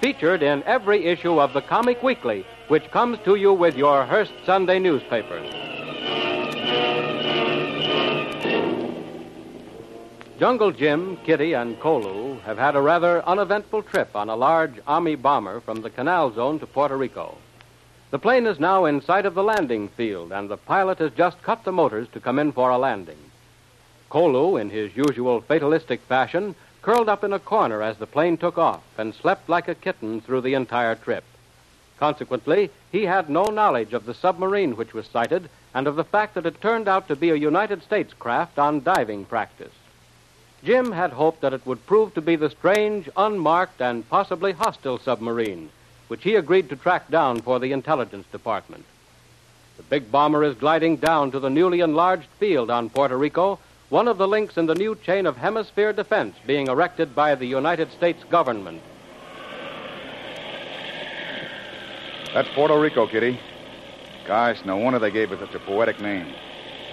Featured in every issue of the Comic Weekly, which comes to you with your Hearst Sunday newspaper. Jungle Jim, Kitty, and Kolu have had a rather uneventful trip on a large Army bomber from the Canal Zone to Puerto Rico. The plane is now in sight of the landing field, and the pilot has just cut the motors to come in for a landing. Kolu, in his usual fatalistic fashion, curled up in a corner as the plane took off and slept like a kitten through the entire trip. Consequently, he had no knowledge of the submarine which was sighted and of the fact that it turned out to be a United States craft on diving practice. Jim had hoped that it would prove to be the strange, unmarked, and possibly hostile submarine, which he agreed to track down for the intelligence department. The big bomber is gliding down to the newly enlarged field on Puerto Rico, one of the links in the new chain of hemisphere defense being erected by the United States government. That's Puerto Rico, Kitty. Gosh, no wonder they gave it such a poetic name.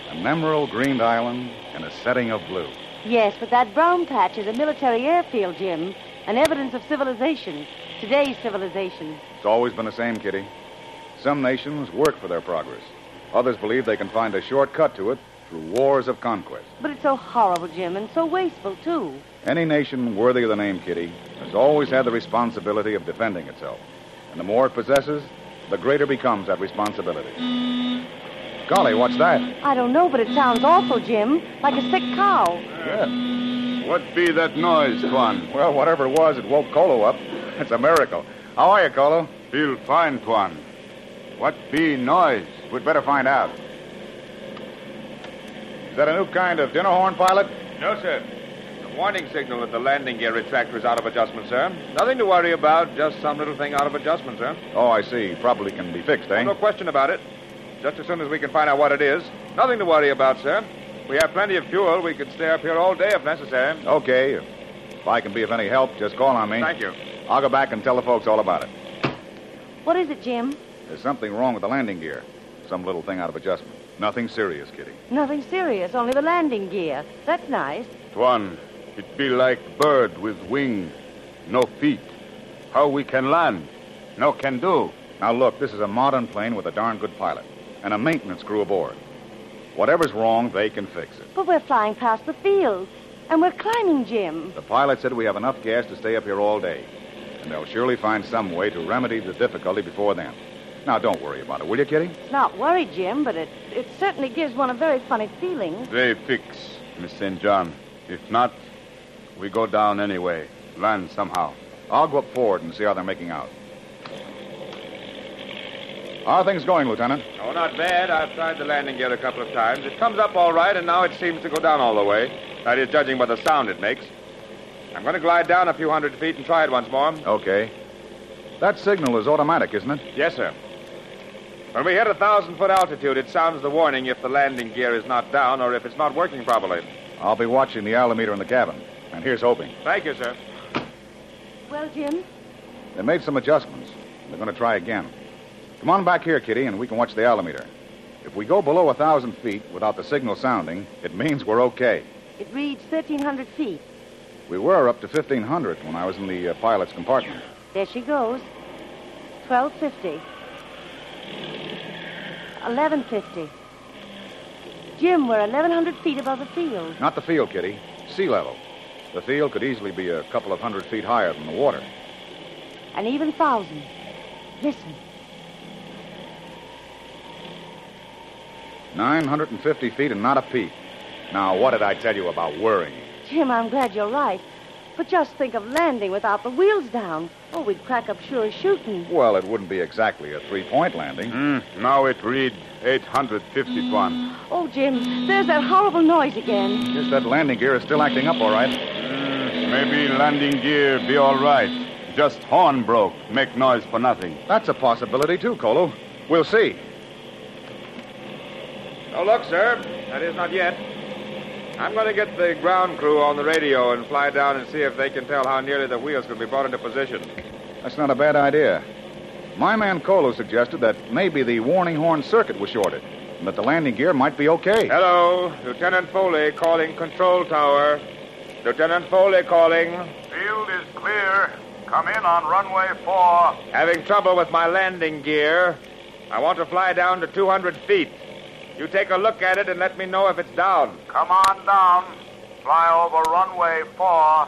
An emerald green island in a setting of blue. Yes, but that brown patch is a military airfield, Jim. An evidence of civilization. Today's civilization. It's always been the same, Kitty. Some nations work for their progress. Others believe they can find a shortcut to it through wars of conquest. But it's so horrible, Jim, and so wasteful, too. Any nation worthy of the name, Kitty, has always had the responsibility of defending itself. And the more it possesses, the greater becomes that responsibility. Golly, what's that? I don't know, but it sounds awful, Jim. Like a sick cow. Yeah. What be that noise, Tuan? Well, whatever it was, it woke Kolu up. It's a miracle. How are you, Kolu? Feel fine, Tuan. What be noise? We'd better find out. Is that a new kind of dinner horn, pilot? No, sir. The warning signal that the landing gear retractor is out of adjustment, sir. Nothing to worry about, just some little thing out of adjustment, sir. Oh, I see. Probably can be fixed, eh? No question about it. Just as soon as we can find out what it is. Nothing to worry about, sir. We have plenty of fuel. We could stay up here all day if necessary. Okay. If I can be of any help, just call on me. Thank you. I'll go back and tell the folks all about it. What is it, Jim? There's something wrong with the landing gear. Some little thing out of adjustment. Nothing serious, Kitty. Nothing serious, only the landing gear. That's nice. Tuan, it be like bird with wing, no feet. How we can land? No can do. Now, look, this is a modern plane with a darn good pilot and a maintenance crew aboard. Whatever's wrong, they can fix it. But we're flying past the field, and we're climbing, Jim. The pilot said we have enough gas to stay up here all day, and they'll surely find some way to remedy the difficulty before then. Now, don't worry about it, will you, Kitty? It's not worry, Jim, but it, it certainly gives one a very funny feeling. They fix, Miss St. John. If not, we go down anyway. Land somehow. I'll go up forward and see how they're making out. How are things going, Lieutenant? Oh, not bad. I've tried the landing gear a couple of times. It comes up all right, and now it seems to go down all the way. That is, judging by the sound it makes. I'm going to glide down a few hundred feet and try it once more. Okay. That signal is automatic, isn't it? Yes, sir. When we hit a thousand foot altitude, it sounds the warning if the landing gear is not down or if it's not working properly. I'll be watching the altimeter in the cabin. And here's hoping. Thank you, sir. Well, Jim, They made some adjustments. They're going to try again. Come on back here, Kitty, and we can watch the altimeter. If we go below a thousand feet without the signal sounding, it means we're okay. it reads 1,300 feet. We were up to 1500 when I was in the uh, pilot's compartment. There she goes. 1250. 1150. Jim, we're 1,100 feet above the field. Not the field, Kitty. Sea level. The field could easily be a couple of hundred feet higher than the water. An even thousand. Listen. 950 feet and not a peak. Now, what did I tell you about worrying? Jim, I'm glad you're right. But just think of landing without the wheels down. Oh, we'd crack up sure shooting. Well, it wouldn't be exactly a three point landing. Hmm, now it read 851. Oh, Jim, there's that horrible noise again. Guess that landing gear is still acting up all right. Hmm, maybe landing gear be all right. Just horn broke. Make noise for nothing. That's a possibility, too, Kolu. We'll see. Oh, look, sir. That is not yet. I'm going to get the ground crew on the radio and fly down and see if they can tell how nearly the wheels can be brought into position. That's not a bad idea. My man Kolu suggested that maybe the warning horn circuit was shorted, and that the landing gear might be okay. Hello, Lieutenant Foley calling control tower. Lieutenant Foley calling. Field is clear. Come in on runway four. Having trouble with my landing gear. I want to fly down to 200 feet. You take a look at it and let me know if it's down. Come on down. Fly over runway four.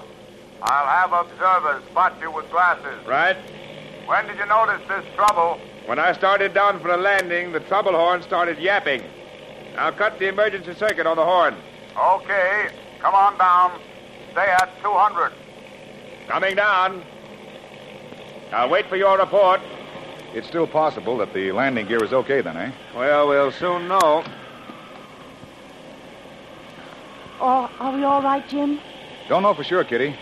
I'll have observers spot you with glasses. Right? When did you notice this trouble? When I started down for a landing, the trouble horn started yapping. I'll cut the emergency circuit on the horn. Okay. Come on down. Stay at 200. Coming down. I'll wait for your report. It's still possible that the landing gear is okay, then, eh? Well, we'll soon know. Oh, are we all right, Jim? Don't know for sure, Kitty.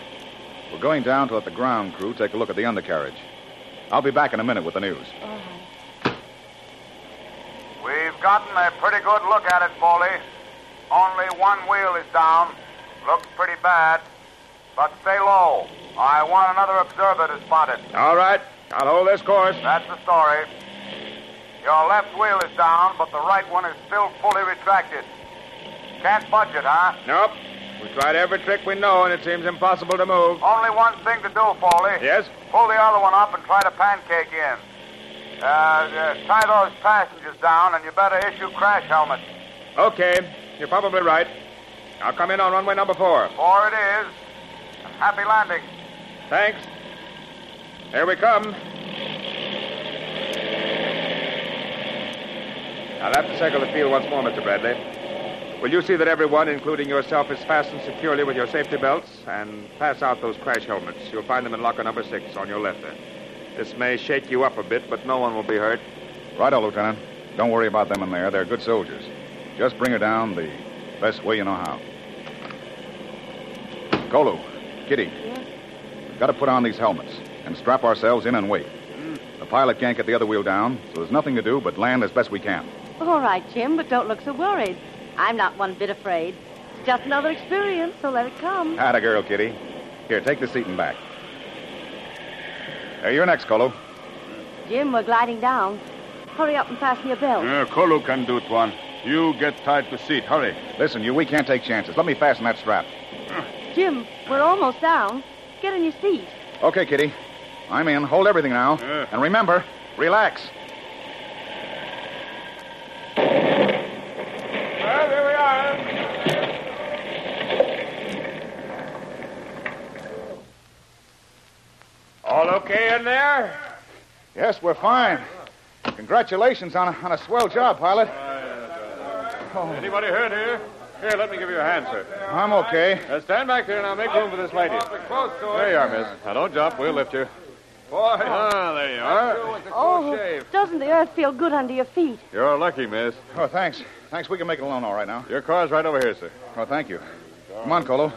We're going down to let the ground crew take a look at the undercarriage. I'll be back in a minute with the news. All right. We've gotten a pretty good look at it, Foley. Only one wheel is down. Looks pretty bad. But stay low. I want another observer to spot it. All right. I'll hold this course. That's the story. Your left wheel is down, but the right one is still fully retracted. Can't budge it, huh? Nope. We tried every trick we know, and it seems impossible to move. Only one thing to do, Foley. Yes? Pull the other one up and try to pancake in. Uh, uh, tie those passengers down, and you better issue crash helmets. Okay. You're probably right. I'll come in on runway number four. Four it is. And happy landing. Thanks. Here we come. I'll have to circle the field once more, Mr. Bradley. Will you see that everyone, including yourself, is fastened securely with your safety belts? And pass out those crash helmets. You'll find them in locker number six on your left there. This may shake you up a bit, but no one will be hurt. Righto, Lieutenant. Don't worry about them in there. They're good soldiers. Just bring her down the best way you know how. Kolu, Kitty, Yes? got to put on these helmets and strap ourselves in and wait. The pilot can't get the other wheel down, so there's nothing to do but land as best we can. All right, Jim, but don't look so worried. I'm not one bit afraid. It's just another experience, so let it come. Had a girl, Kitty. Here, take the seat and back. Hey, you're next, Kolu. Jim, we're gliding down. Hurry up and fasten your belt. Uh, Kolu can do it, one. You get tied to seat. Hurry. Listen, you, we can't take chances. Let me fasten that strap. Jim, we're almost down. Get in your seat. Okay, Kitty. I'm in. Hold everything now. Yeah. And remember, relax. Well, here we are. All okay in there? Yes, we're fine. Congratulations on a, on a swell job, pilot. Anybody hurt here? Here, let me give you a hand, sir. I'm okay. Uh, stand back there and I'll make room for this lady. There you are, miss. Now, don't jump. We'll lift you. Boy, Ah, there you are. Oh, doesn't the earth feel good under your feet? You're lucky, miss. Oh, thanks. Thanks. We can make it alone all right now. Your car's right over here, sir. Oh, thank you. Come on, Kolu.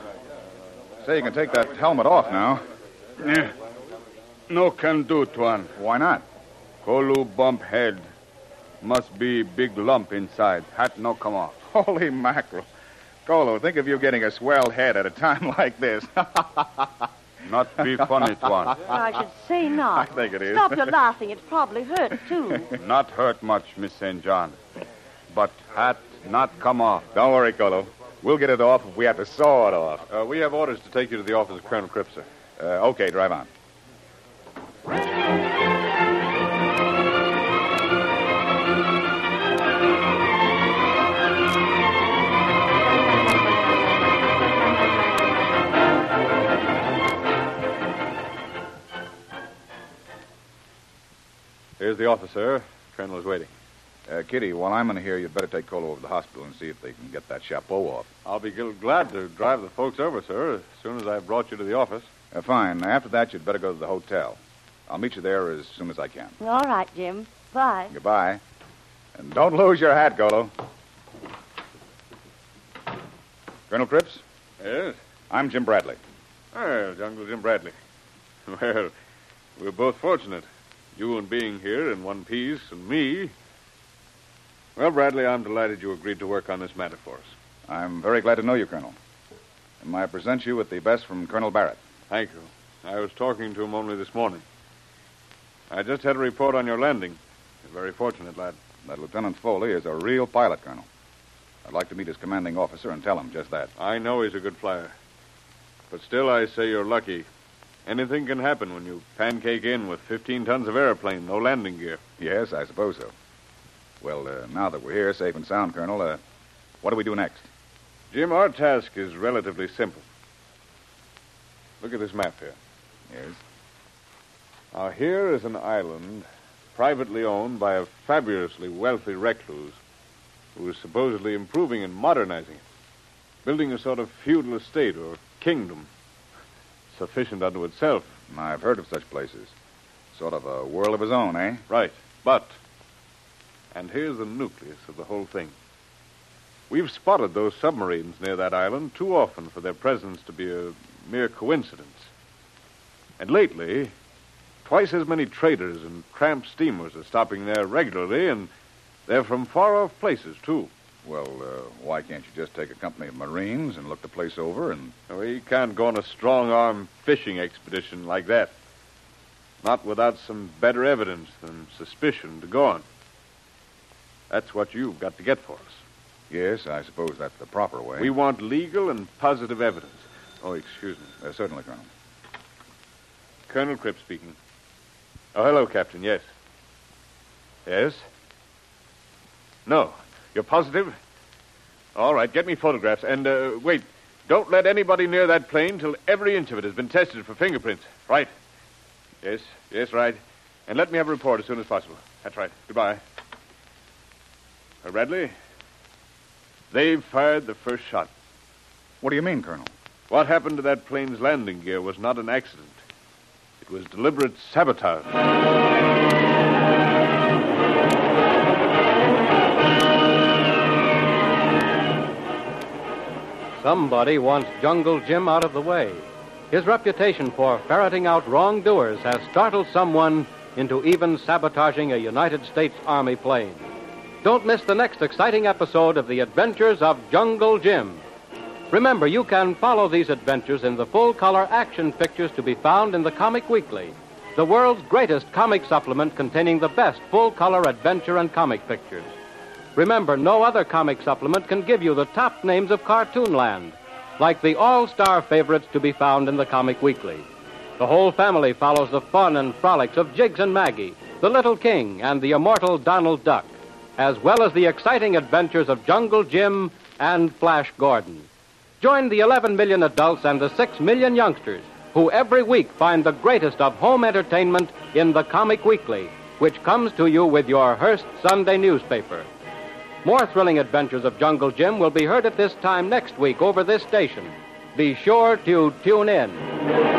Say, you can take that helmet off now. Yeah. No can do, Tuan. Why not? Kolu bump head. Must be big lump inside. Hat no come off. Holy mackerel. Kolu, think of you getting a swell head at a time like this. Not be funny, Tuan. I should say not. I think it is. Stop your laughing. It probably hurts, too. Not hurt much, Miss St. John. But hat not come off. Don't worry, Kolu. We'll get it off if we have to saw it off. Uh, we have orders to take you to the office of Colonel Cripps, sir. Uh, okay, drive on. The office, sir. Colonel is waiting. Uh, Kitty, while I'm in here, you'd better take Kolu over to the hospital and see if they can get that chapeau off. I'll be gl- glad to drive the folks over, sir, as soon as I've brought you to the office. Uh, fine. After that, you'd better go to the hotel. I'll meet you there as soon as I can. All right, Jim. Bye. Goodbye. And don't lose your hat, Kolu. Colonel Cripps, Yes? I'm Jim Bradley. Well, Jungle Jim Bradley. Well, we're both fortunate. You and being here in one piece, and me. Well, Bradley, I'm delighted you agreed to work on this matter for us. I'm very glad to know you, Colonel. And I present you with the best from Colonel Barrett. Thank you. I was talking to him only this morning. I just had a report on your landing. You're very fortunate, lad. That Lieutenant Foley is a real pilot, Colonel. I'd like to meet his commanding officer and tell him just that. I know he's a good flyer. But still, I say you're lucky. Anything can happen when you pancake in with 15 tons of airplane, no landing gear. Yes, I suppose so. Well, uh, now that we're here, safe and sound, Colonel, uh, what do we do next? Jim, our task is relatively simple. Look at this map here. Yes. Now, here is an island privately owned by a fabulously wealthy recluse who is supposedly improving and modernizing it, building a sort of feudal estate or kingdom sufficient unto itself. I've heard of such places. Sort of a world of his own, eh? Right. But, and here's the nucleus of the whole thing. We've spotted those submarines near that island too often for their presence to be a mere coincidence. And lately, twice as many traders and tramp steamers are stopping there regularly, and they're from far off places, too. Well, uh, why can't you just take a company of Marines and look the place over and. We can't go on a strong arm fishing expedition like that. Not without some better evidence than suspicion to go on. That's what you've got to get for us. Yes, I suppose that's the proper way. We want legal and positive evidence. Oh, excuse me. Uh, certainly, Colonel. Colonel Cripps speaking. Oh, hello, Captain. Yes. Yes? No. You're positive? All right, get me photographs. And, uh, wait. Don't let anybody near that plane till every inch of it has been tested for fingerprints. Right. Yes, yes, right. And let me have a report as soon as possible. That's right. Goodbye. Uh, Bradley, they've fired the first shot. What do you mean, Colonel? What happened to that plane's landing gear was not an accident. It was deliberate sabotage. Somebody wants Jungle Jim out of the way. His reputation for ferreting out wrongdoers has startled someone into even sabotaging a United States Army plane. Don't miss the next exciting episode of The Adventures of Jungle Jim. Remember, you can follow these adventures in the full color action pictures to be found in the Comic Weekly, the world's greatest comic supplement containing the best full color adventure and comic pictures. Remember, no other comic supplement can give you the top names of Cartoonland, like the all star favorites to be found in the Comic Weekly. The whole family follows the fun and frolics of Jiggs and Maggie, the Little King, and the immortal Donald Duck, as well as the exciting adventures of Jungle Jim and Flash Gordon. Join the 11 million adults and the 6 million youngsters who every week find the greatest of home entertainment in the Comic Weekly, which comes to you with your Hearst Sunday newspaper. More thrilling adventures of Jungle Jim will be heard at this time next week over this station. Be sure to tune in.